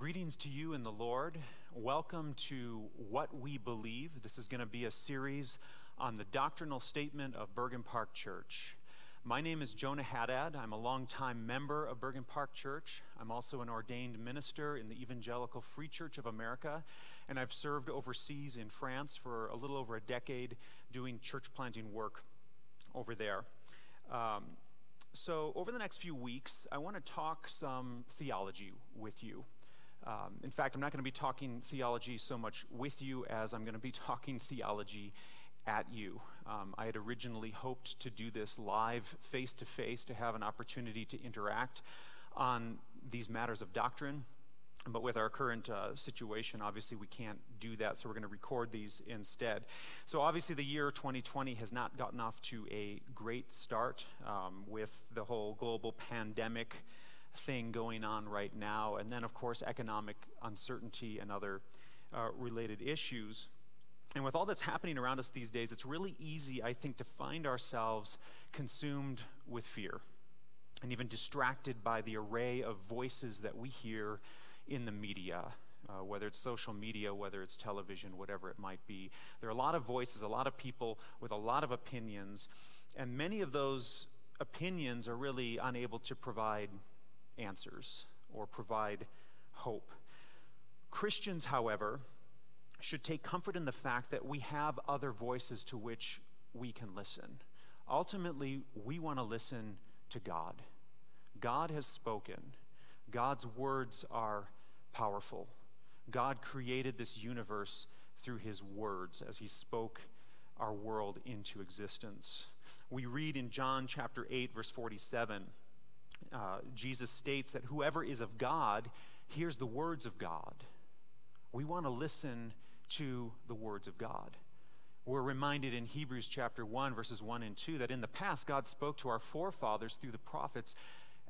Greetings to you in the Lord. Welcome to What We Believe. This is going to be a series on the doctrinal statement of Bergen Park Church. My name is Jonah Haddad. I'm a longtime member of Bergen Park Church. I'm also an ordained minister in the Evangelical Free Church of America, and I've served overseas in France for a little over a decade doing church planting work over there. Um, so, over the next few weeks, I want to talk some theology with you. Um, in fact, I'm not going to be talking theology so much with you as I'm going to be talking theology at you. Um, I had originally hoped to do this live, face to face, to have an opportunity to interact on these matters of doctrine. But with our current uh, situation, obviously we can't do that, so we're going to record these instead. So, obviously, the year 2020 has not gotten off to a great start um, with the whole global pandemic thing going on right now, and then, of course, economic uncertainty and other uh, related issues. And with all that's happening around us these days, it's really easy, I think, to find ourselves consumed with fear and even distracted by the array of voices that we hear in the media. Uh, whether it's social media, whether it's television, whatever it might be. There are a lot of voices, a lot of people with a lot of opinions, and many of those opinions are really unable to provide answers or provide hope. Christians, however, should take comfort in the fact that we have other voices to which we can listen. Ultimately, we want to listen to God. God has spoken, God's words are powerful. God created this universe through his words as he spoke our world into existence. We read in John chapter 8, verse 47 uh, Jesus states that whoever is of God hears the words of God. We want to listen to the words of God. We're reminded in Hebrews chapter 1, verses 1 and 2, that in the past God spoke to our forefathers through the prophets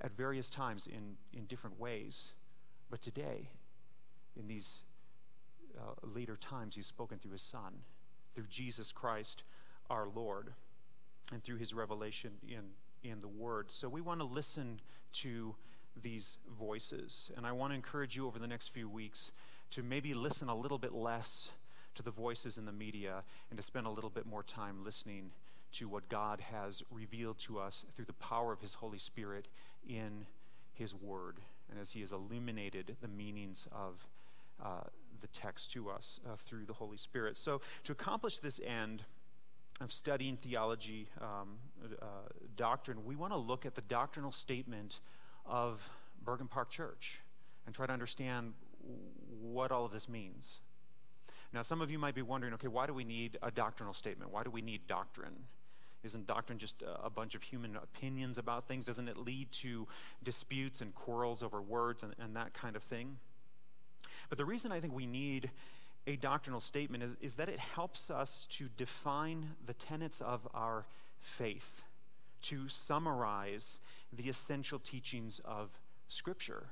at various times in, in different ways. But today, in these uh, later times, He's spoken through His Son, through Jesus Christ our Lord, and through His revelation in in the Word. So we want to listen to these voices. And I want to encourage you over the next few weeks to maybe listen a little bit less to the voices in the media and to spend a little bit more time listening to what God has revealed to us through the power of His Holy Spirit in His Word and as He has illuminated the meanings of uh, the text to us uh, through the Holy Spirit. So, to accomplish this end, of studying theology um, uh, doctrine, we want to look at the doctrinal statement of Bergen Park Church and try to understand what all of this means. Now, some of you might be wondering okay, why do we need a doctrinal statement? Why do we need doctrine? Isn't doctrine just a bunch of human opinions about things? Doesn't it lead to disputes and quarrels over words and, and that kind of thing? But the reason I think we need a doctrinal statement is, is that it helps us to define the tenets of our faith, to summarize the essential teachings of Scripture.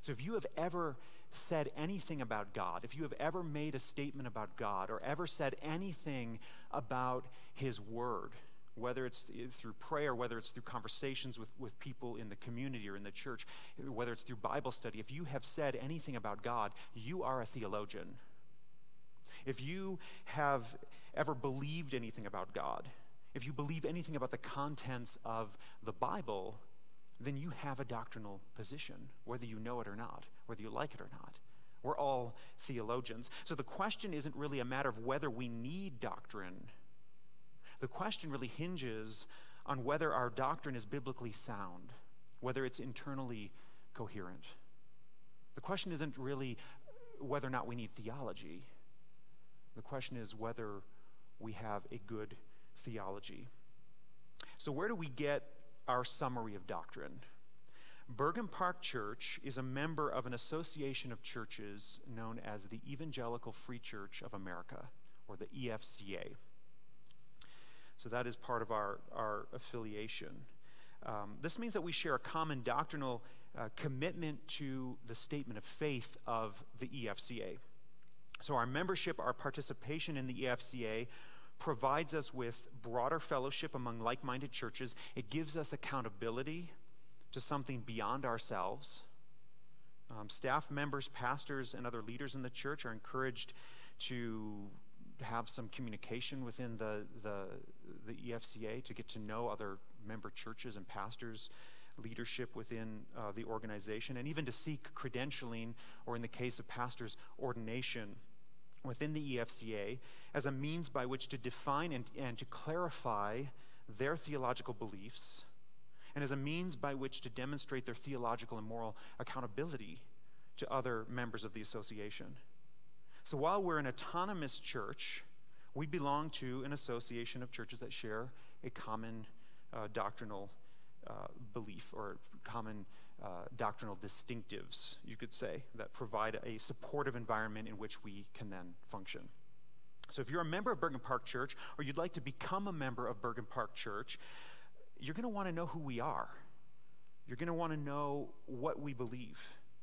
So if you have ever said anything about God, if you have ever made a statement about God, or ever said anything about His Word, whether it's eh, through prayer, whether it's through conversations with, with people in the community or in the church, whether it's through Bible study, if you have said anything about God, you are a theologian. If you have ever believed anything about God, if you believe anything about the contents of the Bible, then you have a doctrinal position, whether you know it or not, whether you like it or not. We're all theologians. So the question isn't really a matter of whether we need doctrine. The question really hinges on whether our doctrine is biblically sound, whether it's internally coherent. The question isn't really whether or not we need theology. The question is whether we have a good theology. So, where do we get our summary of doctrine? Bergen Park Church is a member of an association of churches known as the Evangelical Free Church of America, or the EFCA. So that is part of our, our affiliation. Um, this means that we share a common doctrinal uh, commitment to the statement of faith of the EFCA. So, our membership, our participation in the EFCA provides us with broader fellowship among like minded churches. It gives us accountability to something beyond ourselves. Um, staff members, pastors, and other leaders in the church are encouraged to have some communication within the, the, the EFCA to get to know other member churches and pastors, leadership within uh, the organization, and even to seek credentialing, or in the case of pastors, ordination within the EFCA as a means by which to define and, and to clarify their theological beliefs and as a means by which to demonstrate their theological and moral accountability to other members of the association. So while we're an autonomous church, we belong to an association of churches that share a common uh, doctrinal belief or common uh, doctrinal distinctives, you could say, that provide a supportive environment in which we can then function. So, if you're a member of Bergen Park Church or you'd like to become a member of Bergen Park Church, you're going to want to know who we are. You're going to want to know what we believe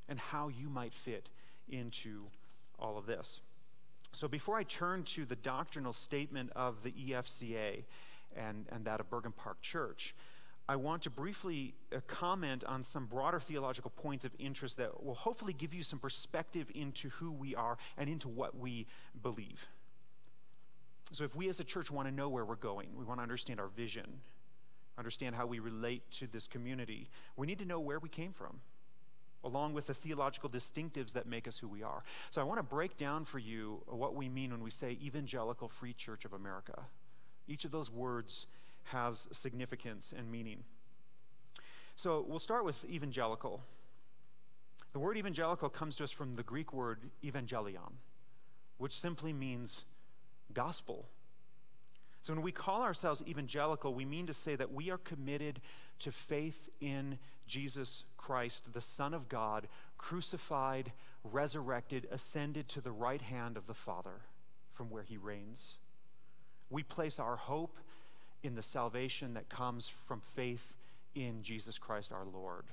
and how you might fit into all of this. So, before I turn to the doctrinal statement of the EFCA and, and that of Bergen Park Church, I want to briefly uh, comment on some broader theological points of interest that will hopefully give you some perspective into who we are and into what we believe. So, if we as a church want to know where we're going, we want to understand our vision, understand how we relate to this community, we need to know where we came from, along with the theological distinctives that make us who we are. So, I want to break down for you what we mean when we say Evangelical Free Church of America. Each of those words has significance and meaning. So we'll start with evangelical. The word evangelical comes to us from the Greek word evangelion, which simply means gospel. So when we call ourselves evangelical, we mean to say that we are committed to faith in Jesus Christ, the Son of God, crucified, resurrected, ascended to the right hand of the Father from where he reigns. We place our hope in the salvation that comes from faith in Jesus Christ our Lord.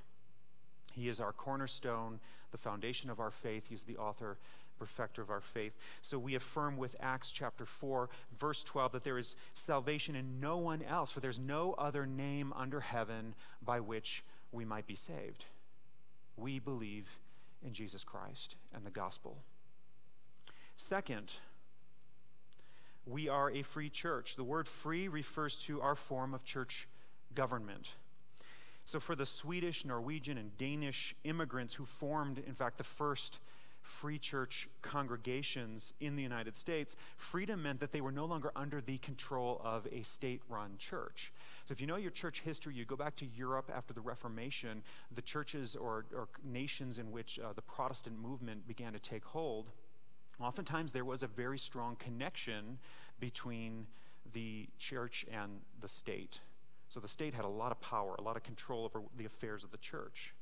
He is our cornerstone, the foundation of our faith. He's the author, perfecter of our faith. So we affirm with Acts chapter 4, verse 12, that there is salvation in no one else, for there's no other name under heaven by which we might be saved. We believe in Jesus Christ and the gospel. Second, we are a free church. The word free refers to our form of church government. So, for the Swedish, Norwegian, and Danish immigrants who formed, in fact, the first free church congregations in the United States, freedom meant that they were no longer under the control of a state run church. So, if you know your church history, you go back to Europe after the Reformation, the churches or, or nations in which uh, the Protestant movement began to take hold oftentimes there was a very strong connection between the church and the state. So the state had a lot of power, a lot of control over the affairs of the church.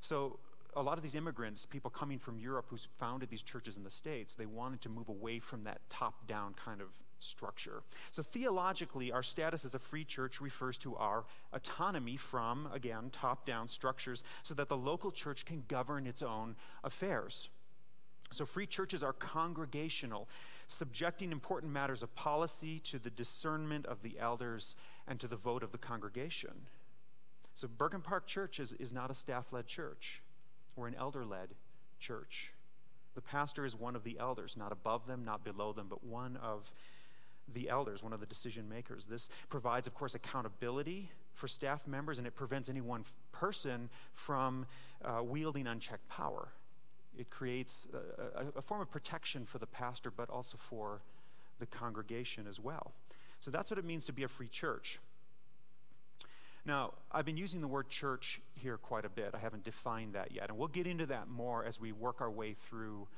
So a lot of these immigrants, people coming from Europe who founded these churches in the States, they wanted to move away from that top down kind of structure. So, theologically, our status as a free church refers to our autonomy from, again, top down structures so that the local church can govern its own affairs. So, free churches are congregational, subjecting important matters of policy to the discernment of the elders and to the vote of the congregation. So, Bergen Park Church is, is not a staff led church, we're an elder led church. The pastor is one of the elders, not above them, not below them, but one of the elders, one of the decision makers. This provides, of course, accountability for staff members, and it prevents any one person from uh, wielding unchecked power it creates a, a, form of protection for the pastor, but also for the congregation as well. So that's what it means to be a free church. Now, I've been using the word church here quite a bit. I haven't defined that yet. And we'll get into that more as we work our way through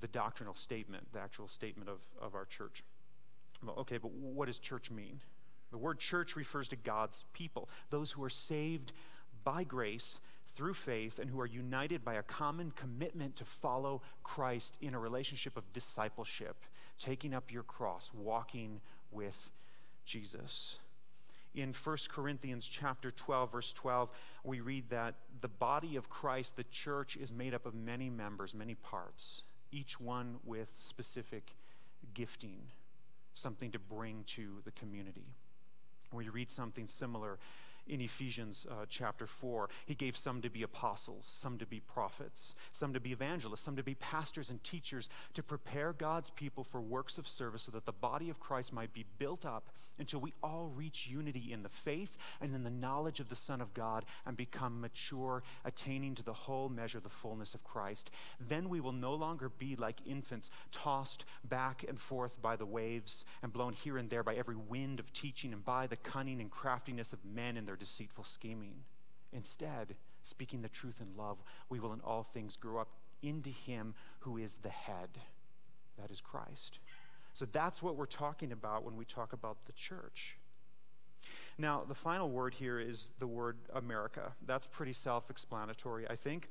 the doctrinal statement, the actual statement of, of our church. Well, okay, but what does church mean? The word church refers to God's people, those who are saved by grace through faith and who are united by a common commitment to follow Christ in a relationship of discipleship, taking up your cross, walking with Jesus. In 1 Corinthians chapter 12 verse 12, we read that the body of Christ, the church is made up of many members, many parts, each one with specific gifting, something to bring to the community. We read something similar in Ephesians uh, chapter 4. He gave some to be apostles, some to be prophets, some to be evangelists, some to be pastors and teachers to prepare God's people for works of service so that the body of Christ might be built up until we all reach unity in the faith and in the knowledge of the Son of God and become mature, attaining to the whole measure of the fullness of Christ. Then we will no longer be like infants, tossed back and forth by the waves and blown here and there by every wind of teaching and by the cunning and craftiness of men in their deceitful scheming. Instead, speaking the truth in love, we will in all things grow up into Him who is the head. That is Christ. So that's what we're talking about when we talk about the church. Now, the final word here is the word America. That's pretty self explanatory, I think.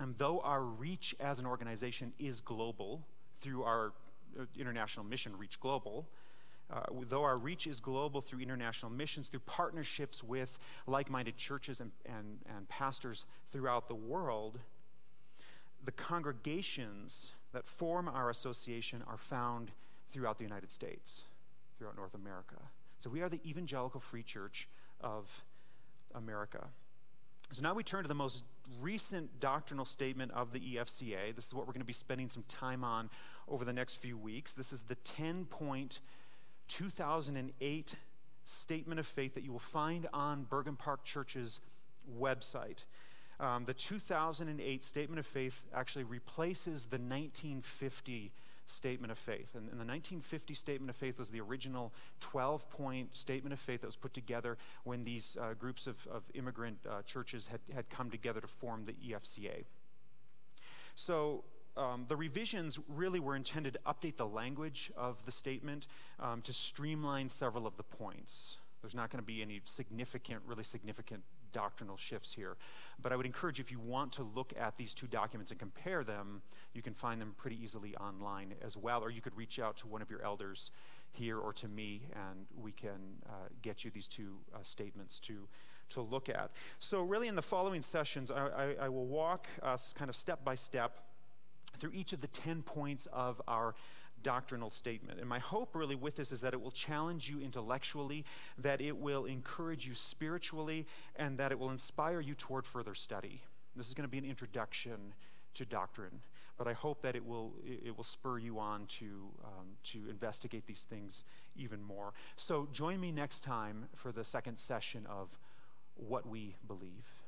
And though our reach as an organization is global through our uh, international mission, Reach Global, uh, though our reach is global through international missions, through partnerships with like minded churches and, and, and pastors throughout the world, the congregations that form our association are found throughout the United States, throughout North America. So we are the Evangelical Free Church of America. So now we turn to the most recent doctrinal statement of the EFCA. This is what we're going to be spending some time on over the next few weeks. This is the 10 point 2008 statement of faith that you will find on Bergen Park Church's website. Um, the 2008 statement of faith actually replaces the 1950 statement of faith. And, and, the 1950 statement of faith was the original 12 point statement of faith that was put together when these uh, groups of, of immigrant uh, churches had, had come together to form the EFCA. So um, the revisions really were intended to update the language of the statement um, to streamline several of the points. There's not going to be any significant, really significant doctrinal shifts here. But I would encourage if you want to look at these two documents and compare them, you can find them pretty easily online as well, or you could reach out to one of your elders here or to me, and we can uh, get you these two uh, statements to, to look at. So, really, in the following sessions, I, I, I will walk us kind of step by step through each of the 10 points of our doctrinal statement. And my hope really with this is that it will challenge you intellectually, that it will encourage you spiritually, and that it will inspire you toward further study. This is going to be an introduction to doctrine, but I hope that it will, it will spur you on to, um, to investigate these things even more. So join me next time for the second session of What We Believe.